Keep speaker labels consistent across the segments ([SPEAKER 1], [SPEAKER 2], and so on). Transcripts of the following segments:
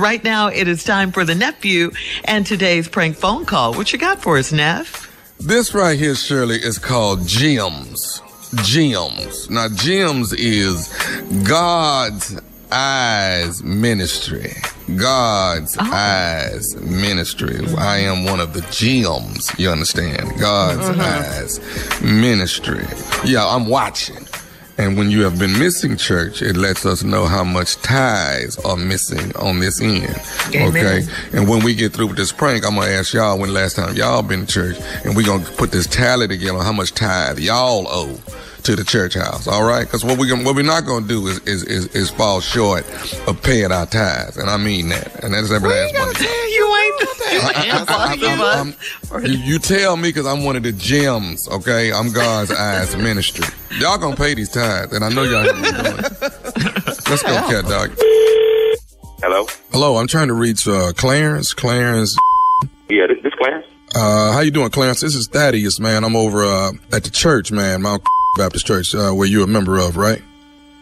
[SPEAKER 1] Right now, it is time for the nephew and today's prank phone call. What you got for us, Neff?
[SPEAKER 2] This right here, Shirley, is called gems. Gems. Now, gems is God's Eyes Ministry. God's
[SPEAKER 1] Oh.
[SPEAKER 2] Eyes Ministry. I am one of the gems, you understand? God's uh-huh. Eyes Ministry. Yeah, I'm watching. And when you have been missing church, it lets us know how much ties are missing on this end.
[SPEAKER 1] Amen.
[SPEAKER 2] Okay? And when we get through with this prank, I'm gonna ask y'all when last time y'all been to church, and we're gonna put this tally together on how much tithe y'all owe to the church house. All right? Because what we gonna, what we're not gonna do is, is is is fall short of paying our tithes, and I mean that. And that's every last one.
[SPEAKER 1] You ain't, you ain't of us.
[SPEAKER 2] You, you tell me because I'm one of the gems, okay? I'm God's eyes ministry. Y'all gonna pay these tithes, and I know y'all have been doing it. Let's go, cat dog.
[SPEAKER 3] Hello?
[SPEAKER 2] Hello, I'm trying to reach uh, Clarence. Clarence,
[SPEAKER 3] Yeah, this, this Clarence?
[SPEAKER 2] uh, how you doing, Clarence? This is Thaddeus, man. I'm over uh, at the church, man, Mount Baptist Church, uh, where you're a member of, right?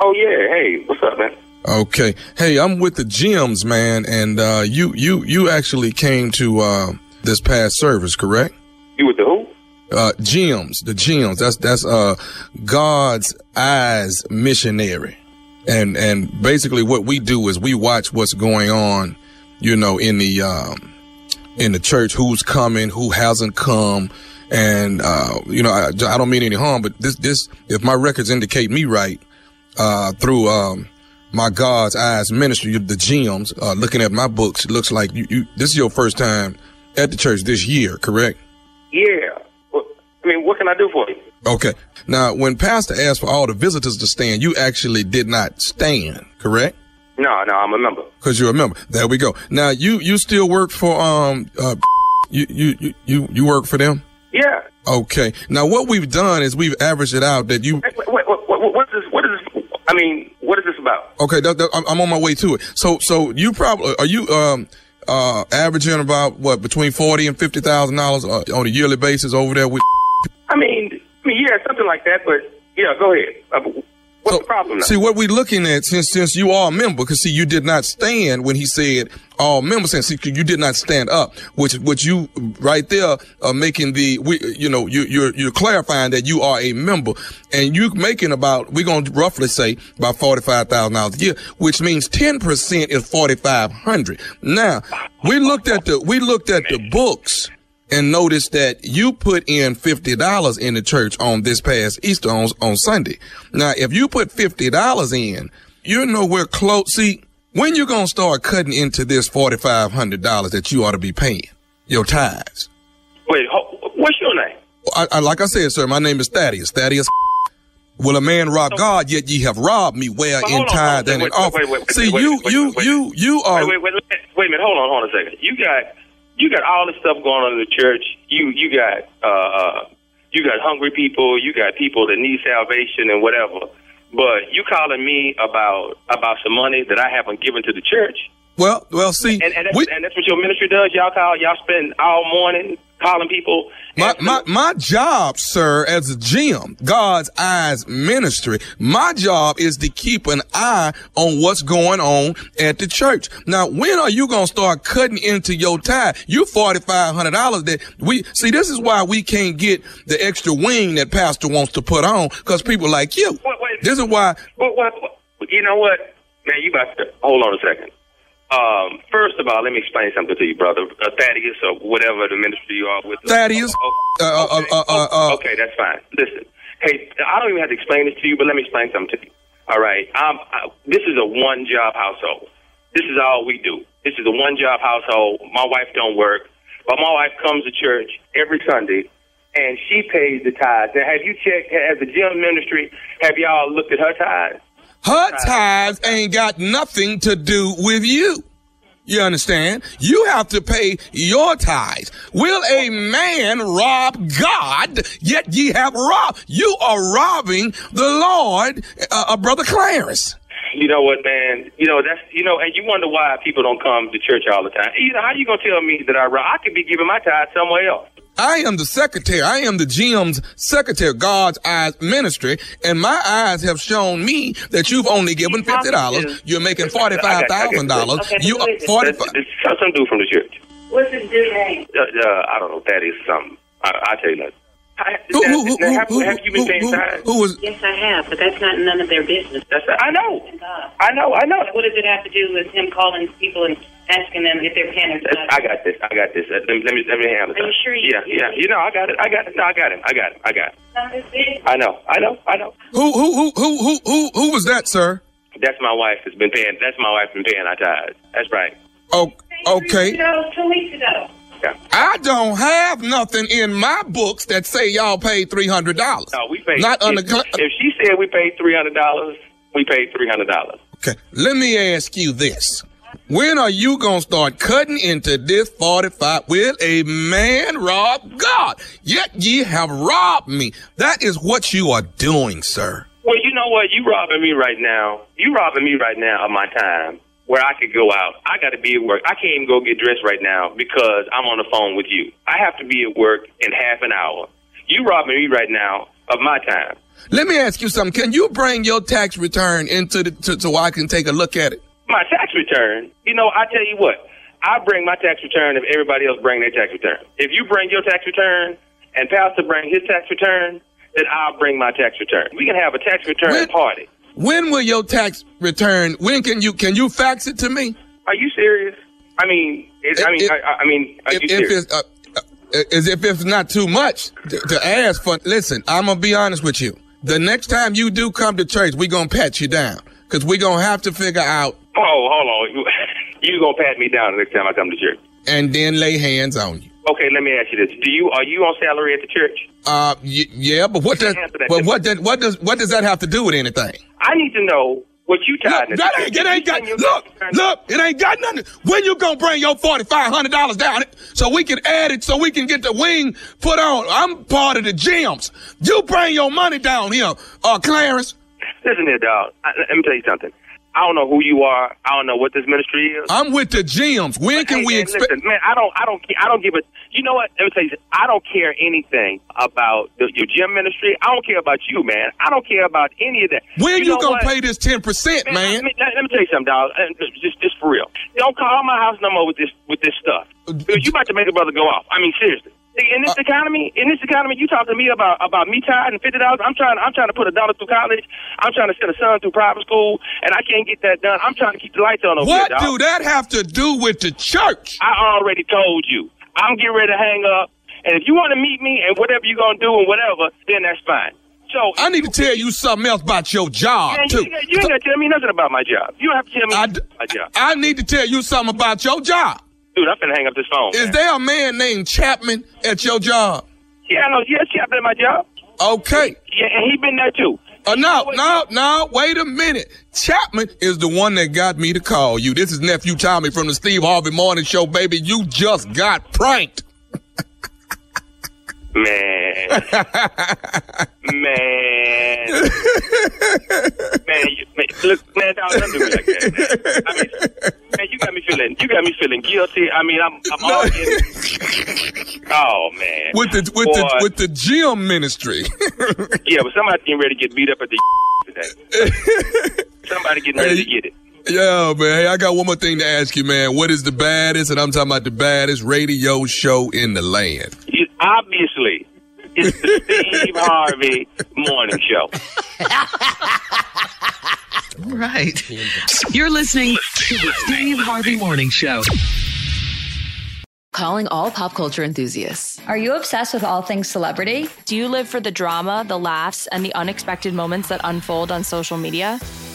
[SPEAKER 3] Oh, yeah. Hey, what's up, man?
[SPEAKER 2] Okay. Hey, I'm with the gems, man, and uh, you you you actually came to uh, this past service, correct?
[SPEAKER 3] You with the who?
[SPEAKER 2] uh gems the gems that's that's uh god's eyes missionary and and basically what we do is we watch what's going on you know in the um in the church who's coming who hasn't come and uh you know i, I don't mean any harm but this this if my records indicate me right uh through um my god's eyes ministry the gems uh looking at my books it looks like you, you this is your first time at the church this year correct
[SPEAKER 3] Yeah. I mean, what can I do for you?
[SPEAKER 2] Okay. Now, when Pastor asked for all the visitors to stand, you actually did not stand, correct?
[SPEAKER 3] No, no, I'm a member.
[SPEAKER 2] Because you're a member. There we go. Now, you you still work for um uh you you you, you work for them? Okay. Now, what we've done is we've averaged it out that you.
[SPEAKER 3] Wait, wait, what, what, what is this? What is this? I mean, what is this about?
[SPEAKER 2] Okay, I'm, on my way to it. So so you probably are you um uh averaging about what between forty and fifty thousand dollars uh, on a yearly basis over there with.
[SPEAKER 3] I mean, I mean, yeah, something like that, but yeah, go ahead. Uh, what's
[SPEAKER 2] So,
[SPEAKER 3] the problem now?
[SPEAKER 2] See what we're looking at since since you are a member, because see you did not stand when he said all members and see you did not stand up, which which you right there are making the we you know you you're you're clarifying that you are a member and you making about we're gonna roughly say about forty five thousand dollars a year, which means ten percent is forty five hundred. Now we looked at the we looked at the books and noticed that you put in fifty dollars in the church on this past Easter on, on Sunday. Now, if you put fifty dollars in, you're nowhere close. See, when you gonna start cutting into this forty five hundred dollars that you ought to be paying your tithes?
[SPEAKER 3] Wait, what's your name?
[SPEAKER 2] I, I, like I said, sir, my name is Thaddeus. Thaddeus. Will a man rob God? Yet ye have robbed me, where
[SPEAKER 3] But
[SPEAKER 2] in tithe and in offering. See,
[SPEAKER 3] wait,
[SPEAKER 2] you,
[SPEAKER 3] wait,
[SPEAKER 2] you,
[SPEAKER 3] wait,
[SPEAKER 2] you, you are.
[SPEAKER 3] Wait, wait, wait, wait, wait a minute. Hold on, hold on a second. You got you got all this stuff going on in the church. You you got uh, uh you got hungry people. You got people that need salvation and whatever. But you calling me about about some money that I haven't given to the church,
[SPEAKER 2] Well, well, see,
[SPEAKER 3] and and that's,
[SPEAKER 2] we-
[SPEAKER 3] and that's what your ministry does. Y'all call y'all spend all morning calling people.
[SPEAKER 2] My, my, my job, sir, as a gem, God's Eyes Ministry, my job is to keep an eye on what's going on at the church. Now, when are you going to start cutting into your tie? You $4,500 that we, see, this is why we can't get the extra wing that pastor wants to put on because people like you.
[SPEAKER 3] Wait.
[SPEAKER 2] This is why,
[SPEAKER 3] What, what, what, you know what? Man, you about to hold on a second. Um, first of all, let me explain something to you, brother. Uh, Thaddeus or whatever the ministry you are with.
[SPEAKER 2] Thaddeus,
[SPEAKER 3] Oh,
[SPEAKER 2] uh, uh,
[SPEAKER 3] okay.
[SPEAKER 2] uh, uh, uh,
[SPEAKER 3] okay, that's fine. Listen, hey, I don't even have to explain this to you, but let me explain something to you. All right, um, I, this is a one job household. This is all we do. This is a one job household. My wife don't work, but my wife comes to church every Sunday, and she pays the tithes. Now, have you checked as a gem ministry? Have y'all looked at her tithes?
[SPEAKER 2] Her tithes ain't got nothing to do with you. You understand? You have to pay your tithes. Will a man rob God, yet ye have robbed? You are robbing the Lord, uh, Brother Clarence.
[SPEAKER 3] You know what, man? You know that's you know, and you wonder why people don't come to church all the time. You know, how you gonna tell me that I rob? I could be giving my tithe somewhere else.
[SPEAKER 2] I am the secretary. I am the GM's secretary, God's Eyes Ministry, and my eyes have shown me that you've only given fifty dollars. You're making forty five thousand dollars. You are forty five.
[SPEAKER 3] Some dude from the church.
[SPEAKER 4] What's his dude name?
[SPEAKER 3] Uh, uh, I don't know. That is something. I, I tell you nothing. I-
[SPEAKER 2] Who, who, who,
[SPEAKER 3] now, have,
[SPEAKER 2] who,
[SPEAKER 3] have you been
[SPEAKER 2] who,
[SPEAKER 3] paying
[SPEAKER 2] who,
[SPEAKER 3] tithes?
[SPEAKER 2] who was?
[SPEAKER 4] Yes, I have, but that's not none of their business.
[SPEAKER 3] That's I know. I know. I know.
[SPEAKER 4] What does it have to do with him calling people and asking them if they're paying their
[SPEAKER 3] That's- I got this. I got this. Uh, Let me let me, let me handle
[SPEAKER 4] Are you
[SPEAKER 3] this.
[SPEAKER 4] sure you-
[SPEAKER 3] Yeah, yeah. You know, I got it. I got it. No, I got it. I got it. I got it. I know. I know. I know.
[SPEAKER 2] Who, who, who, who, who, who, who was that, sir?
[SPEAKER 3] That's my wife has been paying. That's my wife been paying our tithes. That's right.
[SPEAKER 2] Oh, okay.
[SPEAKER 4] ago, two weeks ago.
[SPEAKER 3] Yeah.
[SPEAKER 2] I don't have nothing in my books that say y'all paid three hundred dollars.
[SPEAKER 3] No, we paid.
[SPEAKER 2] Not under.
[SPEAKER 3] If, if she said we paid three hundred dollars, we paid three hundred dollars.
[SPEAKER 2] Okay, let me ask you this. When are you gonna start cutting into this 45? Will a man rob God? Yet ye have robbed me. That is what you are doing, sir.
[SPEAKER 3] Well, you know what? You robbing me right now. You robbing me right now of my time where I could go out. I got to be at work. I can't even go get dressed right now because I'm on the phone with you. I have to be at work in half an hour. You robbing me right now of my time.
[SPEAKER 2] Let me ask you something. Can you bring your tax return into the to, so I can take a look at it?
[SPEAKER 3] My tax return. You know, I tell you what. I bring my tax return if everybody else bring their tax return. If you bring your tax return and Pastor bring his tax return, then I'll bring my tax return. We can have a tax return
[SPEAKER 2] When-
[SPEAKER 3] party.
[SPEAKER 2] When will your tax return? When can you can you fax it to me?
[SPEAKER 3] Are you serious? I mean, it, I mean,
[SPEAKER 2] If-
[SPEAKER 3] I, I mean, are
[SPEAKER 2] if,
[SPEAKER 3] you
[SPEAKER 2] if
[SPEAKER 3] serious?
[SPEAKER 2] it's uh, uh, as if it's not too much to, to ask for. Listen, I'm gonna be honest with you. The next time you do come to church, we gonna pat you down because we gonna have to figure out
[SPEAKER 3] Oh, hold on. You, gonna pat me down the next time I come to church?
[SPEAKER 2] and then lay hands on you.
[SPEAKER 3] Okay, let me ask you this: Do you are you on salary at the church?
[SPEAKER 2] Uh, y- yeah, but what does
[SPEAKER 3] that.
[SPEAKER 2] but what does what does what does that have to do with anything?
[SPEAKER 3] I need to know what you tied.
[SPEAKER 2] Look, that ain't, it ain't got look look it ain't got nothing. When you gonna bring your forty five hundred dollars down so we can add it so we can get the wing put on? I'm part of the gems. You bring your money down here, uh, Clarence.
[SPEAKER 3] Listen here, dog. I, let me tell you something. I don't know who you are. I don't know what this ministry is.
[SPEAKER 2] I'm with the gems. When can
[SPEAKER 3] Hey,
[SPEAKER 2] we
[SPEAKER 3] man,
[SPEAKER 2] expect?
[SPEAKER 3] Listen, man, I don't, I don't, I don't give a. You know what? Let me tell you. I don't care anything about the, your gem ministry. I don't care about you, man. I don't care about any of that.
[SPEAKER 2] When you,
[SPEAKER 3] know
[SPEAKER 2] gonna
[SPEAKER 3] what?
[SPEAKER 2] pay this ten percent, man?
[SPEAKER 3] Let, me, let, let me tell you something, dog. Uh, Just, just for real. Don't call my house no more with this, with this stuff. Because you about to make a brother go off. I mean, seriously. In this
[SPEAKER 2] Uh,
[SPEAKER 3] economy, in this economy, you talking to me about about me and fifty dollars. I'm trying, I'm trying to put a dollar through college. I'm trying to send a son through private school, and I can't get that done. I'm trying to keep the lights on over
[SPEAKER 2] What
[SPEAKER 3] here,
[SPEAKER 2] do that have to do with the church?
[SPEAKER 3] I already told you. I'm getting ready to hang up, and if you want to meet me and whatever you're gonna do and whatever, then that's fine. So
[SPEAKER 2] I need to tell you something else about your job
[SPEAKER 3] Man,
[SPEAKER 2] too.
[SPEAKER 3] you, you ain't gonna tell me nothing about my job. You don't have to tell me
[SPEAKER 2] I,
[SPEAKER 3] my job.
[SPEAKER 2] I need to tell you something about your job.
[SPEAKER 3] Dude, I'm finna hang up this phone.
[SPEAKER 2] Is
[SPEAKER 3] man.
[SPEAKER 2] there a man named Chapman at your job?
[SPEAKER 3] Yeah, I know. Yeah, Chapman at my job.
[SPEAKER 2] Okay.
[SPEAKER 3] Yeah, and he been there too.
[SPEAKER 2] Uh, no, no, no, wait a minute. Chapman is the one that got me to call you. This is nephew Tommy from the Steve Harvey Morning Show, baby. You just got pranked.
[SPEAKER 3] Man, man, man, you, man, look, man, dog, don't do me like that. Man. I mean, man, you got me feeling, you got me feeling guilty. I mean, I'm, I'm all in. Oh man,
[SPEAKER 2] With the with
[SPEAKER 3] Boy.
[SPEAKER 2] the with the gem ministry.
[SPEAKER 3] yeah, but somebody's getting ready to get beat up at the today. Somebody getting ready to get it.
[SPEAKER 2] Yeah, man. Hey, I got one more thing to ask you, man. What is the baddest, and I'm talking about the baddest radio show in the land?
[SPEAKER 3] You, obviously, it's the Steve Harvey Morning Show.
[SPEAKER 1] Right. You're listening to the Steve Harvey Morning Show.
[SPEAKER 5] Calling all pop culture enthusiasts.
[SPEAKER 6] Are you obsessed with all things celebrity?
[SPEAKER 7] Do you live for the drama, the laughs, and the unexpected moments that unfold on social media?